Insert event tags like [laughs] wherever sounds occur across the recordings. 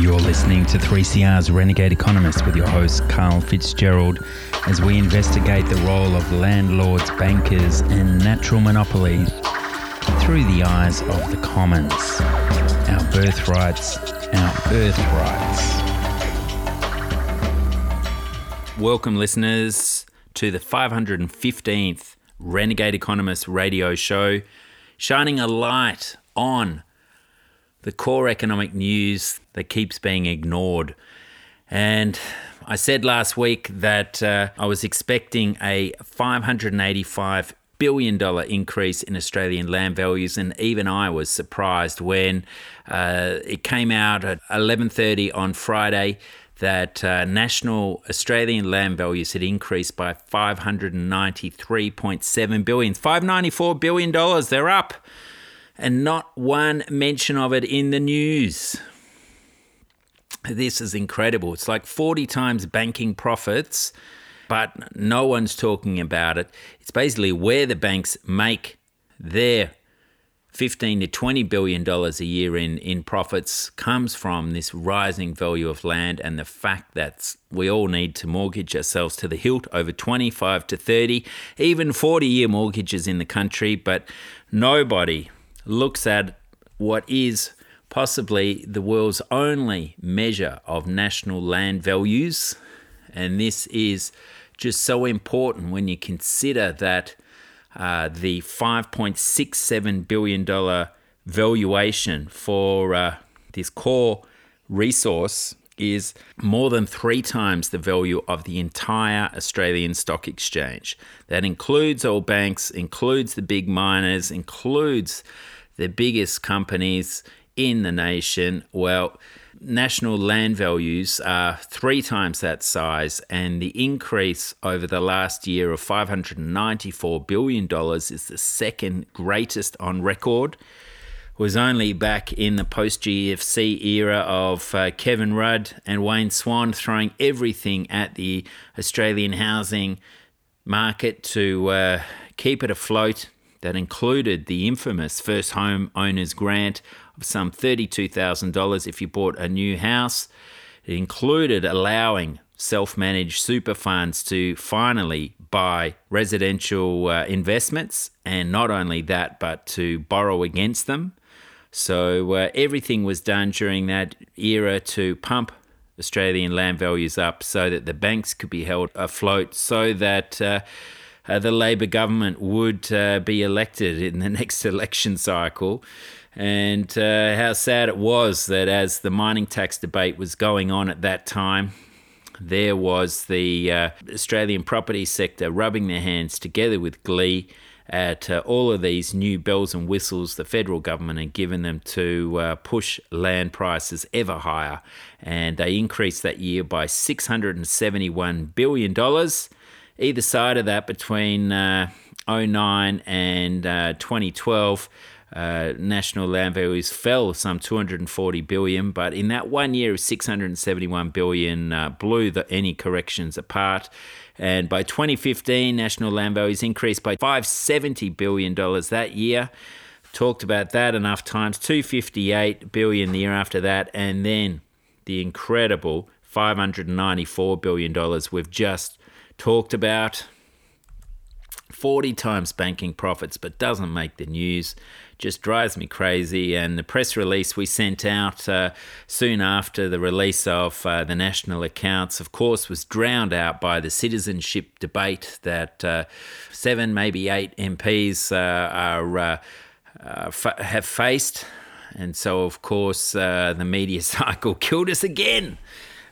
You're listening to 3CR's Renegade Economist with your host, Carl Fitzgerald, as we investigate the role of landlords, bankers, and natural monopolies through the eyes of the commons. Our birthrights, our birthrights. Welcome, listeners, to the 515th Renegade Economist radio show, shining a light on the core economic news that keeps being ignored. And I said last week that uh, I was expecting a 585 billion dollar increase in Australian land values, and even I was surprised when uh, it came out at 11:30 on Friday that uh, national Australian land values had increased by 593.7 billion, 594 billion dollars. They're up and not one mention of it in the news. This is incredible. It's like 40 times banking profits, but no one's talking about it. It's basically where the banks make their 15 to 20 billion dollars a year in in profits comes from this rising value of land and the fact that we all need to mortgage ourselves to the hilt over 25 to 30 even 40 year mortgages in the country but nobody looks at what is possibly the world's only measure of national land values. And this is just so important when you consider that uh, the $5.67 billion valuation for uh, this core resource is more than three times the value of the entire Australian Stock Exchange. That includes all banks, includes the big miners, includes the biggest companies in the nation, well, national land values are three times that size, and the increase over the last year of $594 billion is the second greatest on record. Was only back in the post GFC era of uh, Kevin Rudd and Wayne Swan throwing everything at the Australian housing market to uh, keep it afloat that included the infamous first home owners grant of some $32,000 if you bought a new house. It included allowing self managed super funds to finally buy residential uh, investments, and not only that, but to borrow against them. So uh, everything was done during that era to pump Australian land values up so that the banks could be held afloat, so that uh, uh, the Labor government would uh, be elected in the [laughs] next election cycle. And uh, how sad it was that as the mining tax debate was going on at that time, there was the uh, Australian property sector rubbing their hands together with glee at uh, all of these new bells and whistles the federal government had given them to uh, push land prices ever higher. And they increased that year by $671 billion either side of that between uh, 09 and uh, 2012. Uh, national land values fell some 240 billion, but in that one year of 671 billion uh, blew the, any corrections apart. And by 2015, national land values increased by 570 billion dollars that year. Talked about that enough times. 258 billion the year after that, and then the incredible 594 billion dollars we've just talked about 40 times banking profits, but doesn't make the news. Just drives me crazy. And the press release we sent out uh, soon after the release of uh, the national accounts, of course, was drowned out by the citizenship debate that uh, seven, maybe eight MPs uh, are uh, uh, have faced. And so, of course, the media [laughs] cycle killed us again.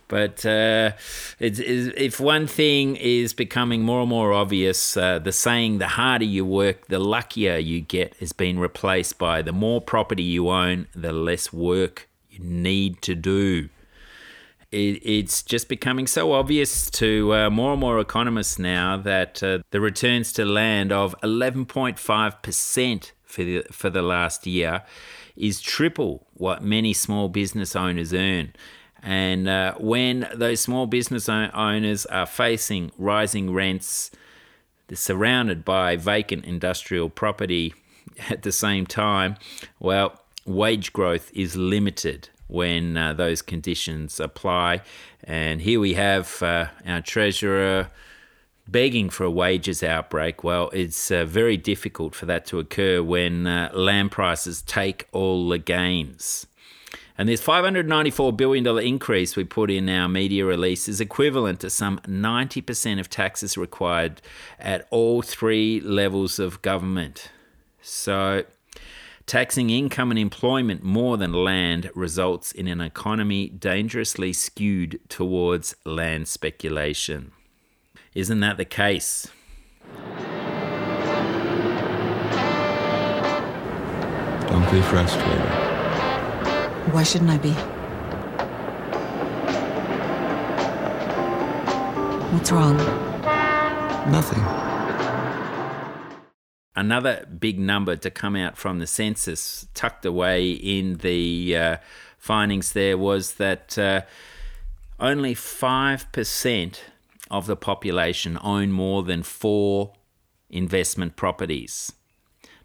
But uh, it's, it's, if one thing is becoming more and more obvious, uh, the saying the harder you work, the luckier you get has been replaced by the more property you own, the less work you need to do. It, it's just becoming so obvious to uh, more and more economists now that uh, the returns to land of 11.5% for the, for the last year is triple what many small business owners earn. And uh, when those small business owners are facing rising rents, they're surrounded by vacant industrial property [laughs] at the same time, well, wage growth is limited. when uh, those conditions apply. And here we have uh, our Treasurer begging for a wages outbreak. Well, it's uh, very difficult for that to occur when uh, land prices take all the gains. And this $594 billion increase we put in our media release is equivalent to some 90% of taxes required at all three levels of government. So, taxing income and employment more than land results in an economy dangerously skewed towards land speculation. Isn't that the case? Don't be frustrated. Why shouldn't I be? What's wrong? Nothing. Another big number to come out from the census, tucked away in the uh, findings there, was that uh, only 5% of the population own more than four investment properties.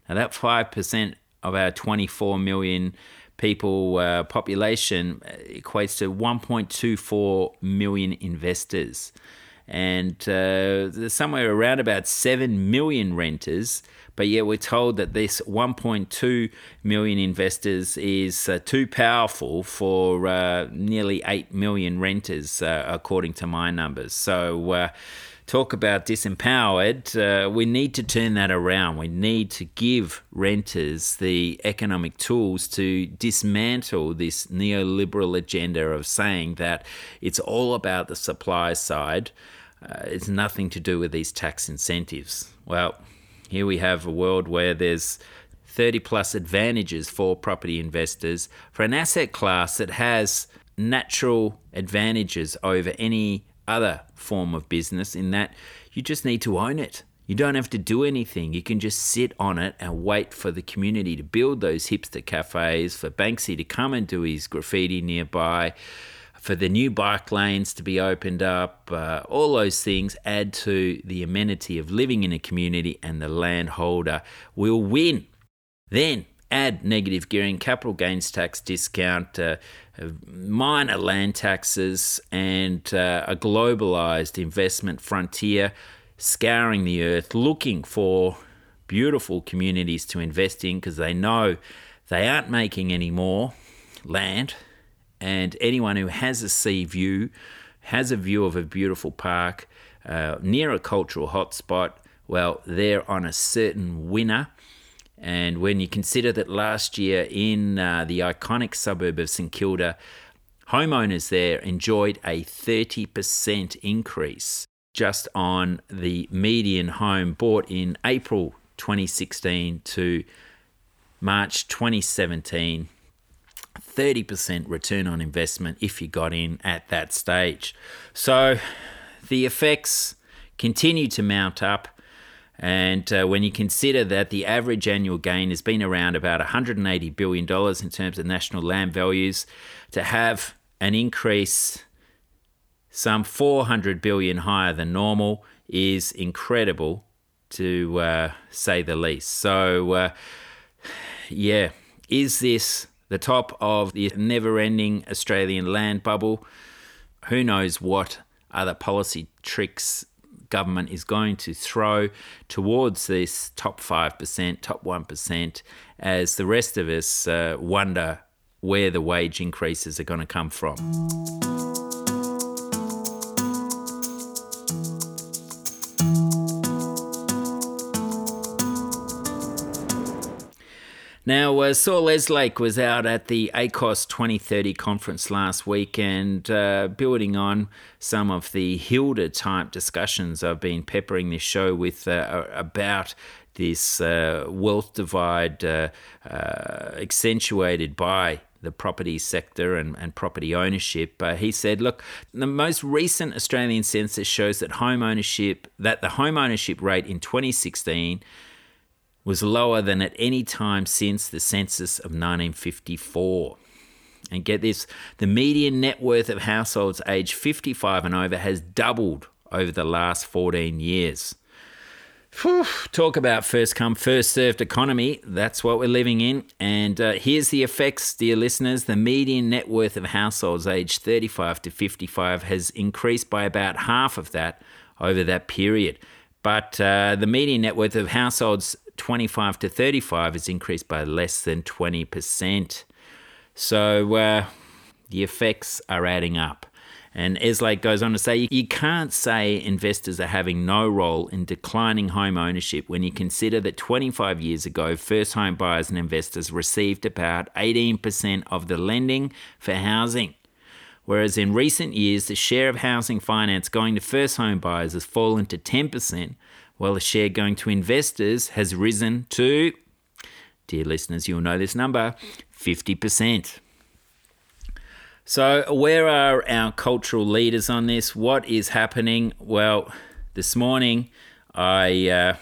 Now, that 5% of our 24 million people uh, population uh, equates to 1.24 million investors. And uh, there's somewhere around about 7 million renters, but yet we're told that this 1.2 million investors is uh, too powerful for uh, nearly 8 million renters, uh, according to my numbers. So, talk about disempowered, uh, we need to turn that around. We need to give renters the economic tools to dismantle this neoliberal agenda of saying that it's all about the supply side. Uh, it's nothing to do with these tax incentives. Well, here we have a world where there's 30 plus advantages for property investors for an asset class that has natural advantages over any other form of business in that you just need to own it. You don't have to do anything. You can just sit on it and wait for the community to build those hipster cafes, for Banksy to come and do his graffiti nearby, for the new bike lanes to be opened up. Uh, all those things add to the amenity of living in a community, and the landholder will win. Then add negative gearing, capital gains tax discount, uh, minor land taxes, and uh, a globalized investment frontier scouring the earth looking for beautiful communities to invest in because they know they aren't making any more land. And anyone who has a sea view, has a view of a beautiful park uh, near a cultural hotspot, well, they're on a certain winner and when you consider that last year in uh, the iconic suburb of St Kilda, homeowners there enjoyed a 30% increase just on the median home bought in April 2016 to March 2017. 30% return on investment if you got in at that stage. So the effects continue to mount up. And uh, when you consider that the average annual gain has been around about $180 billion in terms of national land values, to have an increase some 400 billion higher than normal is incredible to uh, say the least. So, uh, yeah, is this the top of the never ending Australian land bubble? Who knows what other policy tricks government is going to throw towards this top 5%, top 1%, as the rest of us uh, wonder where the wage increases are going to come from. Now, uh, Saul was out at the ACOSS 2030 conference last week and uh, building on some of the Hilda type discussions I've been peppering this show with uh, about this uh, wealth divide uh, uh, accentuated by the property sector and, and property ownership. Uh, he said, look, the most recent Australian census shows that home ownership, that the home ownership rate in 2016 was lower than at any time since the census of 1954. And get this the median net worth of households aged 55 and over has doubled over the last 14 years. Whew, talk about first come, first served economy. That's what we're living in. And uh, here's the effects, dear listeners. The median net worth of households aged 35 to 55 has increased by about half of that over that period. But uh, the median net worth of households 25 to 35 has increased by less than 20%. So uh, the effects are adding up. And Eslake goes on to say, you can't say investors are having no role in declining home ownership when you consider that 25 years ago, first home buyers and investors received about 18% of the lending for housing. Whereas in recent years, the share of housing finance going to first home buyers has fallen to 10%, while the share going to investors has risen to, dear listeners, you'll know this number, 50%. So, where are our cultural leaders on this? What is happening? Well, this morning, I uh,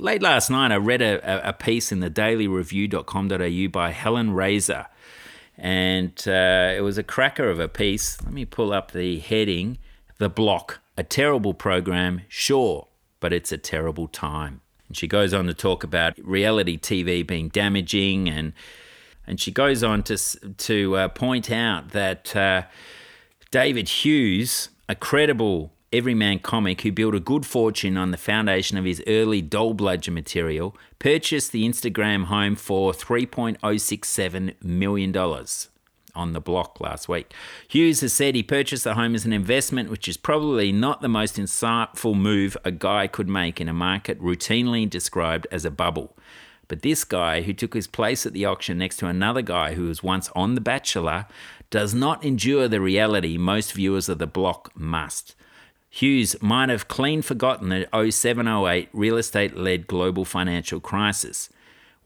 late last night, I read a, a piece in the dailyreview.com.au by Helen Razer, and uh, it was a cracker of a piece. Let me pull up the heading: "The Block: A terrible program, sure, but it's a terrible time." And she goes on to talk about reality TV being damaging and and she goes on to to uh, point out that uh, David Hughes, a credible everyman comic who built a good fortune on the foundation of his early doll bludger material, purchased the Instagram home for $3.067 million on the block last week. Hughes has said he purchased the home as an investment, which is probably not the most insightful move a guy could make in a market routinely described as a bubble. But this guy, who took his place at the auction next to another guy who was once on The Bachelor, does not endure the reality most viewers of the block must. Hughes might have clean forgotten the 0708 real estate led global financial crisis.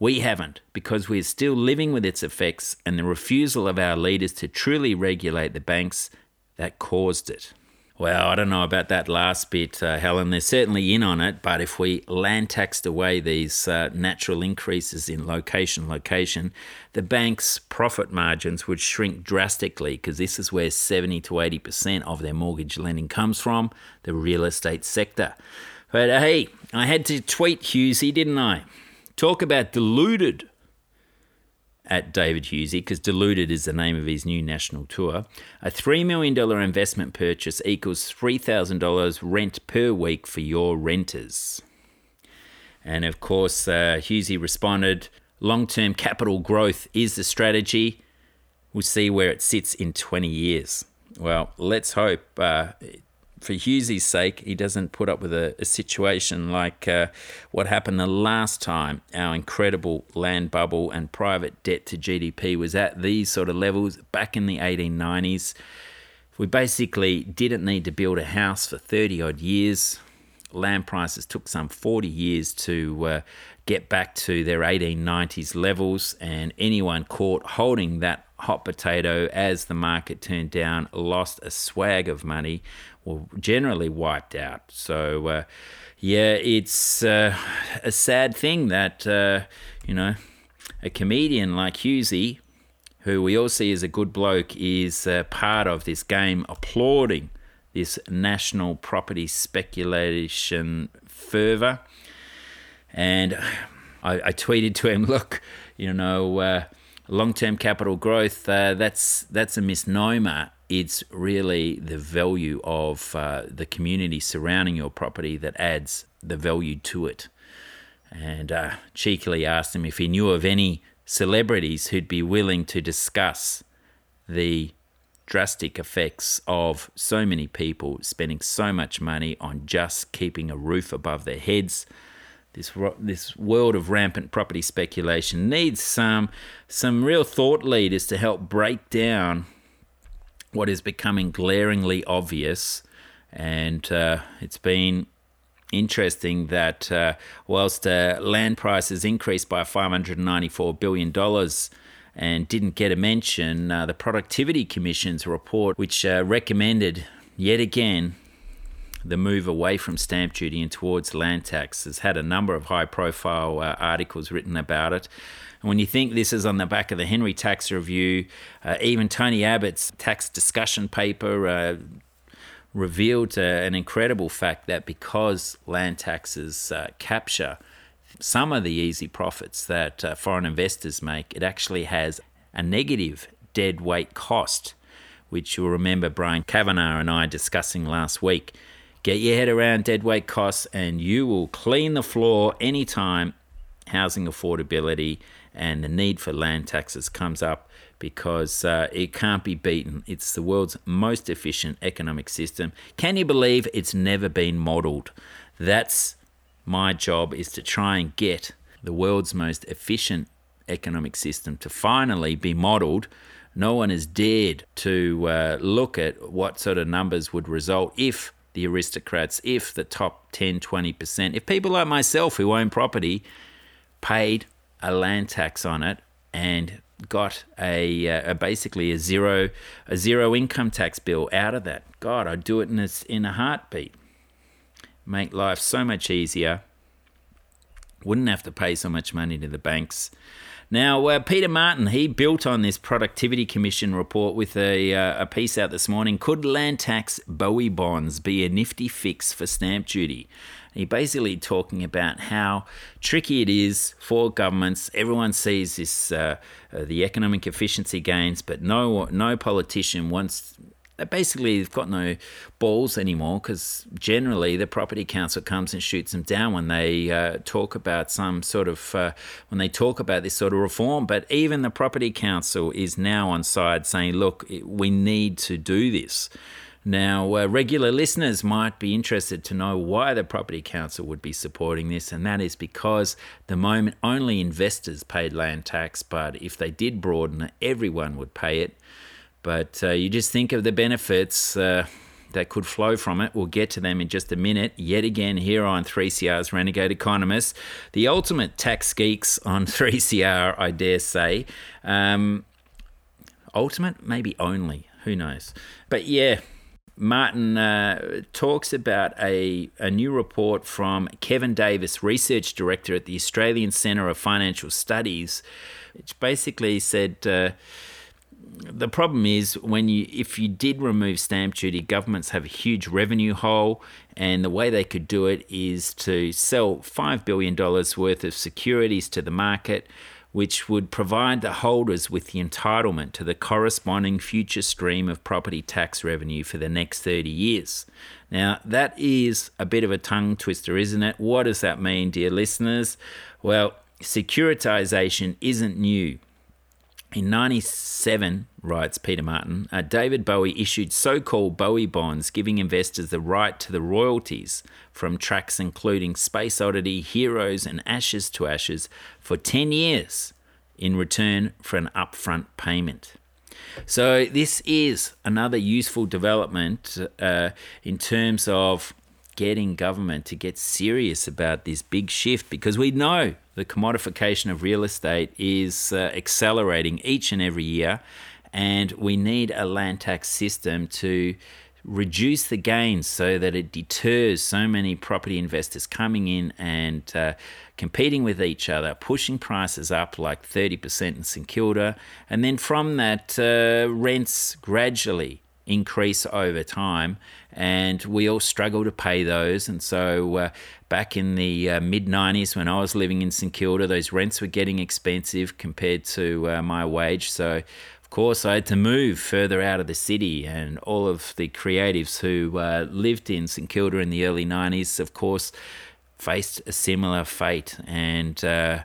We haven't, because we're still living with its effects and the refusal of our leaders to truly regulate the banks that caused it. Well, I don't know about that last bit, uh, Helen. They're certainly in on it, but if we land taxed away these uh, natural increases in location, location, the bank's profit margins would shrink drastically because this is where 70 to 80% of their mortgage lending comes from, the real estate sector. But hey, I had to tweet Hughesy, didn't I? Talk about deluded at David Hughesy, because Deluded is the name of his new national tour. A $3 million investment purchase equals $3,000 rent per week for your renters. And of course, uh, Hughesy responded long term capital growth is the strategy. We'll see where it sits in 20 years. Well, let's hope uh, for Hughesy's sake, he doesn't put up with a, a situation like uh, what happened the last time our incredible land bubble and private debt to GDP was at these sort of levels back in the 1890s. We basically didn't need to build a house for 30 odd years. Land prices took some 40 years to uh, get back to their 1890s levels, and anyone caught holding that hot potato as the market turned down lost a swag of money were generally wiped out. So, uh, yeah, it's uh, a sad thing that, uh, you know, a comedian like Hughesy, who we all see as a good bloke, is uh, part of this game applauding this national property speculation fervor. And I, I tweeted to him, [laughs] look, you know, uh, long-term capital growth, uh, that's, that's a misnomer it's really the value of uh, the community surrounding your property that adds the value to it. And uh, cheekily asked him if he knew of any celebrities who'd be willing to discuss the drastic effects of so many people spending so much money on just keeping a roof above their heads. This, this world of rampant property speculation needs some some real thought leaders to help break down what is becoming glaringly obvious. And uh, it's been interesting that uh, whilst uh, land prices increased by $594 billion and didn't get a mention, uh, the Productivity Commission's report, which uh, recommended yet again the move away from stamp duty and towards land tax, has had a number of high profile uh, articles written about it. And when you think this is on the back of the Henry Tax Review, uh, even Tony Abbott's tax discussion paper, uh, revealed uh, an incredible fact that because land taxes uh, capture some of the easy profits that uh, foreign investors make, it actually has a negative dead weight cost, which you'll remember Brian Kavanagh and I discussing last week. Get your head around deadweight costs, and you will clean the floor anytime housing affordability and the need for land taxes comes up because uh, it can't be beaten. It's the world's most efficient economic system. Can you believe it's never been modelled? That's my job is to try and get the world's most efficient economic system to finally be modelled. No one has dared to uh, look at what sort of numbers would result if the aristocrats, if the top 10, 20%, if people like myself who own property paid a land tax on it and got a, a, basically a zero a zero income tax bill out of that. God, I'd do it in a, in a heartbeat. Make life so much easier. Wouldn't have to pay so much money to the banks. Now, uh, Peter Martin, he built on this Productivity Commission report with a, uh, a piece out this morning. Could land tax Bowie bonds be a nifty fix for stamp duty? He basically talking about how tricky it is for governments. Everyone sees this uh, uh, the economic efficiency gains, but no no politician wants. Basically, they've got no balls anymore because generally the property council comes and shoots them down when they uh, talk about some sort of uh, when they talk about this sort of reform. But even the property council is now on side saying, "Look, we need to do this." Now, uh, regular listeners might be interested to know why the Property Council would be supporting this, and that is because the moment only investors paid land tax, but if they did broaden it, everyone would pay it. But uh, you just think of the benefits uh, that could flow from it. We'll get to them in just a minute. Yet again, here on 3CR's Renegade Economist, the ultimate tax geeks on [laughs] 3CR, I dare say. Um, ultimate, maybe only. Who knows? But yeah, Martin uh, talks about a, a new report from Kevin Davis, Research Director at the Australian Centre of Financial Studies, which basically said uh, the problem is when you if you did remove stamp duty, governments have a huge revenue hole, and the way they could do it is to sell five billion dollars worth of securities to the market which would provide the holders with the entitlement to the corresponding future stream of property tax revenue for the next 30 years. Now, that is a bit of a tongue twister, isn't it? What does that mean, dear listeners? Well, securitization isn't new. In 97, writes Peter Martin, uh, David Bowie issued so called Bowie bonds, giving investors the right to the royalties from tracks including Space Oddity, Heroes, and Ashes to Ashes for 10 years in return for an upfront payment. So, this is another useful development uh, in terms of getting government to get serious about this big shift because we know the commodification of real estate is uh, accelerating each and every year, and we need a land tax system to reduce the gains so that it deters so many property investors coming in and uh, competing with each other, pushing prices up like 30% in St Kilda, and then from that, uh, rents gradually increase over time, and we all struggle to pay those. And so, uh, back in the uh, mid 90s, when I was living in St Kilda, those rents were getting expensive compared to uh, my wage. So, of course, I had to move further out of the city, and all of the creatives who uh, lived in St Kilda in the early 90s, of course, faced a similar fate. And uh,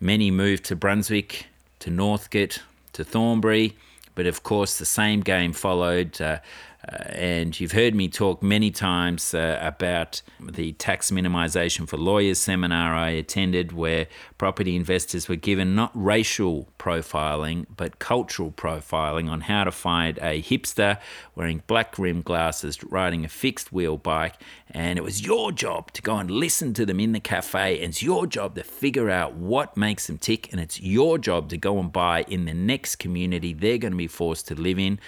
many moved to Brunswick, to Northcote, to Thornbury but of course, the same game followed. Uh, and you've heard me talk many times uh, about the tax minimisation for lawyers seminar I attended, where property investors were given not racial profiling, but cultural profiling on how to find a hipster wearing black rimmed glasses, riding a fixed wheel bike. And it was your job to go and listen to them in the cafe. And it's your job to figure out what makes them tick. And it's your job to go and buy in the next community they're going to be forced to live in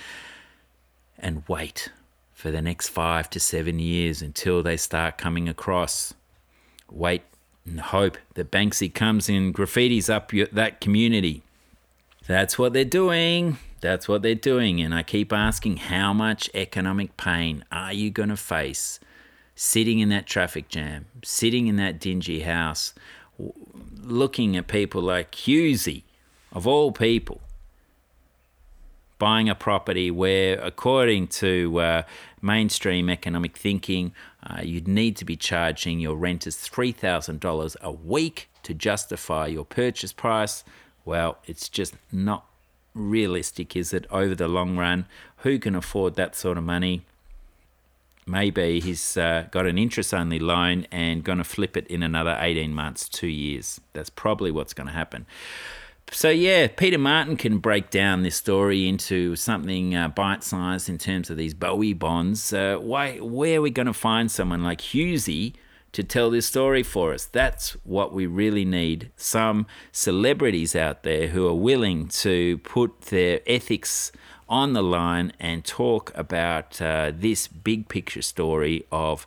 and wait for the next five to seven years until they start coming across. Wait and hope that Banksy comes and graffitis up that community. That's what they're doing. That's what they're doing. And I keep asking how much economic pain are you going to face sitting in that traffic jam, sitting in that dingy house, looking at people like Hughesy, of all people, buying a property where, according to uh, mainstream economic thinking, uh, you'd need to be charging your renters $3,000 a week to justify your purchase price. Well, it's just not realistic, is it, over the long run? Who can afford that sort of money? Maybe he's uh, got an interest only loan and going to flip it in another 18 months, two years. That's probably what's going to happen. So, yeah, Peter Martin can break down this story into something uh, bite sized in terms of these Bowie bonds. Uh, why, where are we going to find someone like Hughesy? to tell this story for us. That's what we really need. Some celebrities out there who are willing to put their ethics on the line and talk about uh, this big picture story of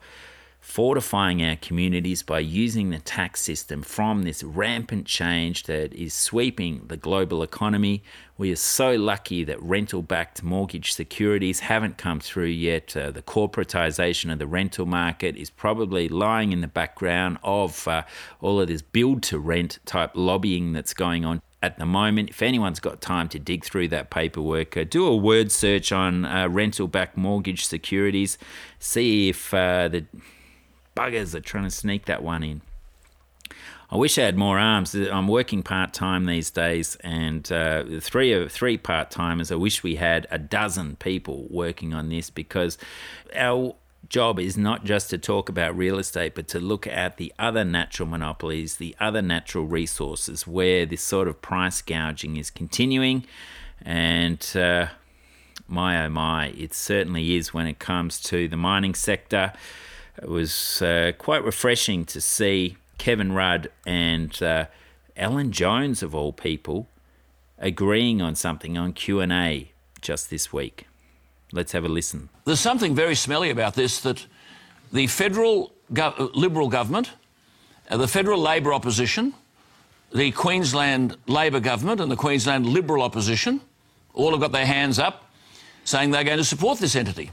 fortifying our communities by using the tax system from this rampant change that is sweeping the global economy. We are so lucky that rental backed mortgage securities haven't come through yet. Uh, the corporatization of the rental market is probably lying in the background of uh, all of this build to rent type lobbying that's going on at the moment. If anyone's got time to dig through that paperwork, uh, do a word search on uh, rental backed mortgage securities, see if uh, the buggers are trying to sneak that one in. I wish I had more arms. I'm working part time these days, and uh, three three part timers. I wish we had a dozen people working on this because our job is not just to talk about real estate, but to look at the other natural monopolies, the other natural resources where this sort of price gouging is continuing. And uh, my oh my, it certainly is when it comes to the mining sector. It was uh, quite refreshing to see Kevin Rudd and uh, Alan Jones of all people agreeing on something on Q&A just this week. Let's have a listen. There's something very smelly about this that the federal Liberal government, uh, the federal Labor opposition, the Queensland Labor government and the Queensland Liberal opposition all have got their hands up saying they're going to support this entity.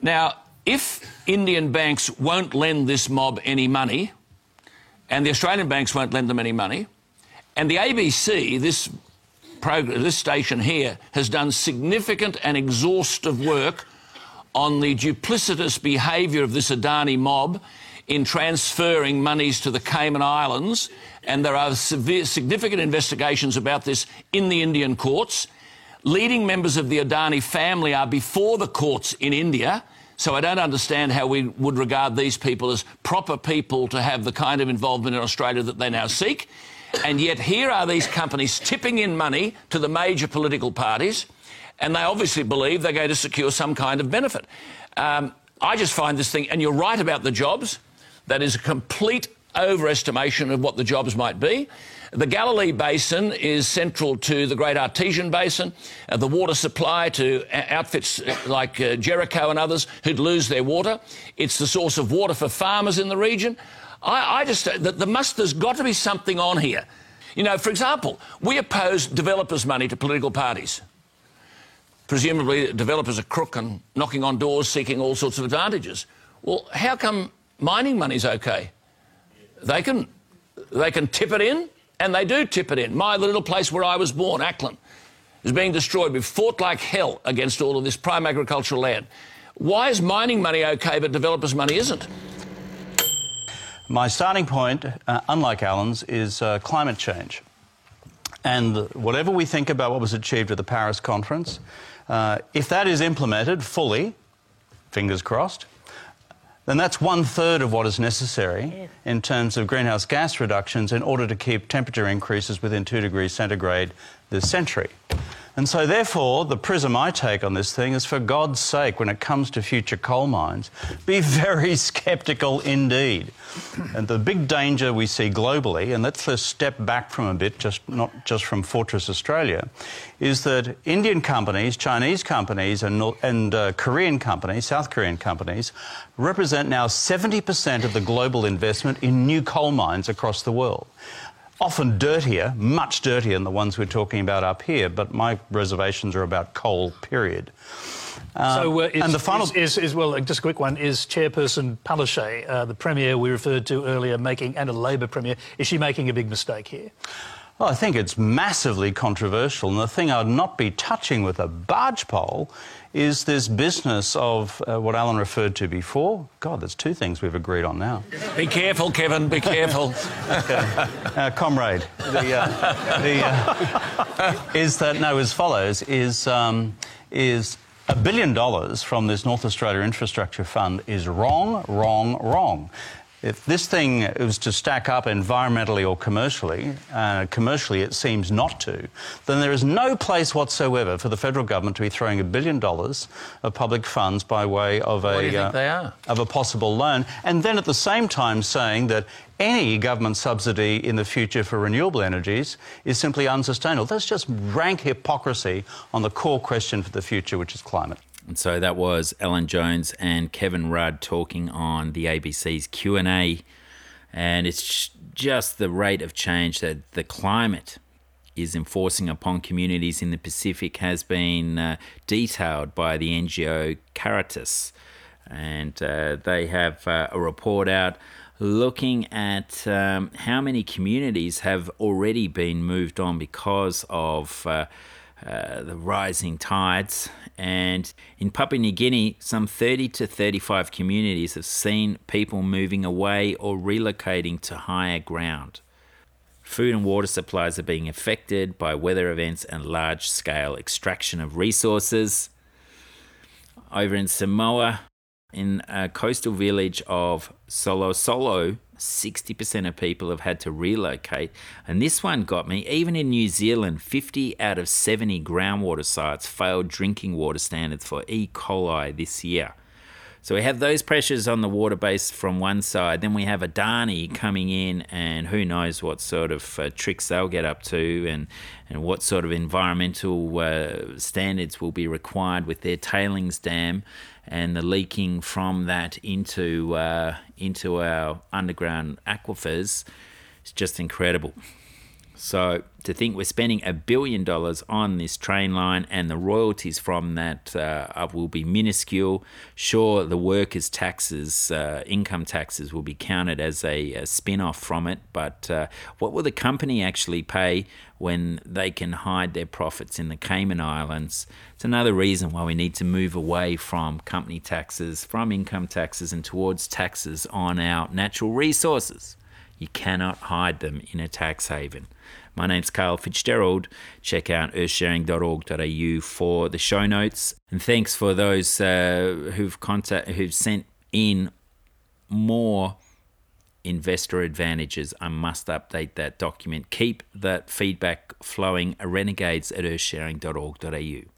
Now, if Indian banks won't lend this mob any money, and the Australian banks won't lend them any money, and the ABC, this this station here, has done significant and exhaustive work on the duplicitous behaviour of this Adani mob in transferring monies to the Cayman Islands, and there are severe, significant investigations about this in the Indian courts. Leading members of the Adani family are before the courts in India. So I don't understand how we would regard these people as proper people to have the kind of involvement in Australia that they now seek. And yet here are these companies tipping in money to the major political parties, and they obviously believe they're going to secure some kind of benefit. Um, I just find this thing, and you're right about the jobs. That is a complete overestimation of what the jobs might be. The Galilee Basin is central to the Great Artesian Basin, uh, the water supply to outfits uh, like uh, Jericho and others who'd lose their water. It's the source of water for farmers in the region. I, I just, uh, the, the must, there's got to be something on here. You know, for example, we oppose developers' money to political parties. Presumably, developers are crook and knocking on doors seeking all sorts of advantages. Well, how come mining money's okay? They can, they can tip it in and they do tip it in. My little place where I was born, Acland, is being destroyed. We've fought like hell against all of this prime agricultural land. Why is mining money okay but developers' money isn't? My starting point, uh, unlike Alan's, is uh, climate change. And whatever we think about what was achieved at the Paris conference, uh, if that is implemented fully, fingers crossed, then that's one third of what is necessary in terms of greenhouse gas reductions in order to keep temperature increases within 2 degrees centigrade this century. And so, therefore, the prism I take on this thing is for God's sake, when it comes to future coal mines, be [laughs] very sceptical indeed. And the big danger we see globally, and let's just step back from a bit, just not just from Fortress Australia, is that Indian companies, Chinese companies, and, and uh, Korean companies, South Korean companies, represent now 70% of the global investment in new coal mines across the world. Often dirtier, much dirtier than the ones we're talking about up here, but my reservations are about coal, period. so, uh, is, and the final- is, is, is- well, just a quick one. Is Chairperson Palaszczuk, uh, the Premier we referred to earlier, making, and a Labor Premier, is she making a big mistake here? Well, I think it's massively controversial, and the thing I'd not be touching with a barge pole is this business of uh, what Alan referred to before. God, there's two things we've agreed on now. Be careful, Kevin, be careful. [laughs] Uh, comrade, the, uh, the, uh, is that no, as follows: is um, is a billion dollars from this North Australia Infrastructure Fund is wrong, wrong, wrong. If this thing was to stack up environmentally or commercially, uh, commercially it seems not to, then there is no place whatsoever for the federal government to be throwing a billion dollars of public funds by way of a Why do you think uh, of a possible loan, and then at the same time saying that any government subsidy in the future for renewable energies is simply unsustainable. That's just rank hypocrisy on the core question for the future, which is climate. And so that was Alan Jones and Kevin Rudd talking on the ABC's Q&A and it's just the rate of change that the climate is enforcing upon communities in the Pacific has been uh, detailed by the NGO Caritas. And uh, they have uh, a report out looking at um, how many communities have already been moved on because of uh, the rising tides. And in Papua New Guinea, some 30 to 35 communities have seen people moving away or relocating to higher ground. Food and water supplies are being affected by weather events and large scale extraction of resources. Over in Samoa, in a coastal village of Solo Solo, 60% of people have had to relocate. And this one got me. Even in New Zealand, 50 out of 70 groundwater sites failed drinking water standards for E. coli this year. So we have those pressures on the water base from one side. Then we have Adani coming in, and who knows what sort of uh, tricks they'll get up to, and and what sort of environmental uh, standards will be required with their tailings dam, and the leaking from that into uh, into our underground aquifers. is just incredible. So to think we're spending a billion dollars on this train line and the royalties from that uh, will be minuscule. Sure, the workers' taxes, uh, income taxes, will be counted as a, a spin off from it, but uh, what will the company actually pay when they can hide their profits in the Cayman Islands? It's another reason why we need to move away from company taxes, from income taxes, and towards taxes on our natural resources. You cannot hide them in a tax haven. My name's Carl Fitzgerald. Check out earthsharing.org.au for the show notes. And thanks for those uh, who've contact, who've sent in more investor advantages. I must update that document. Keep that feedback flowing. Renegades at earthsharing.org.au.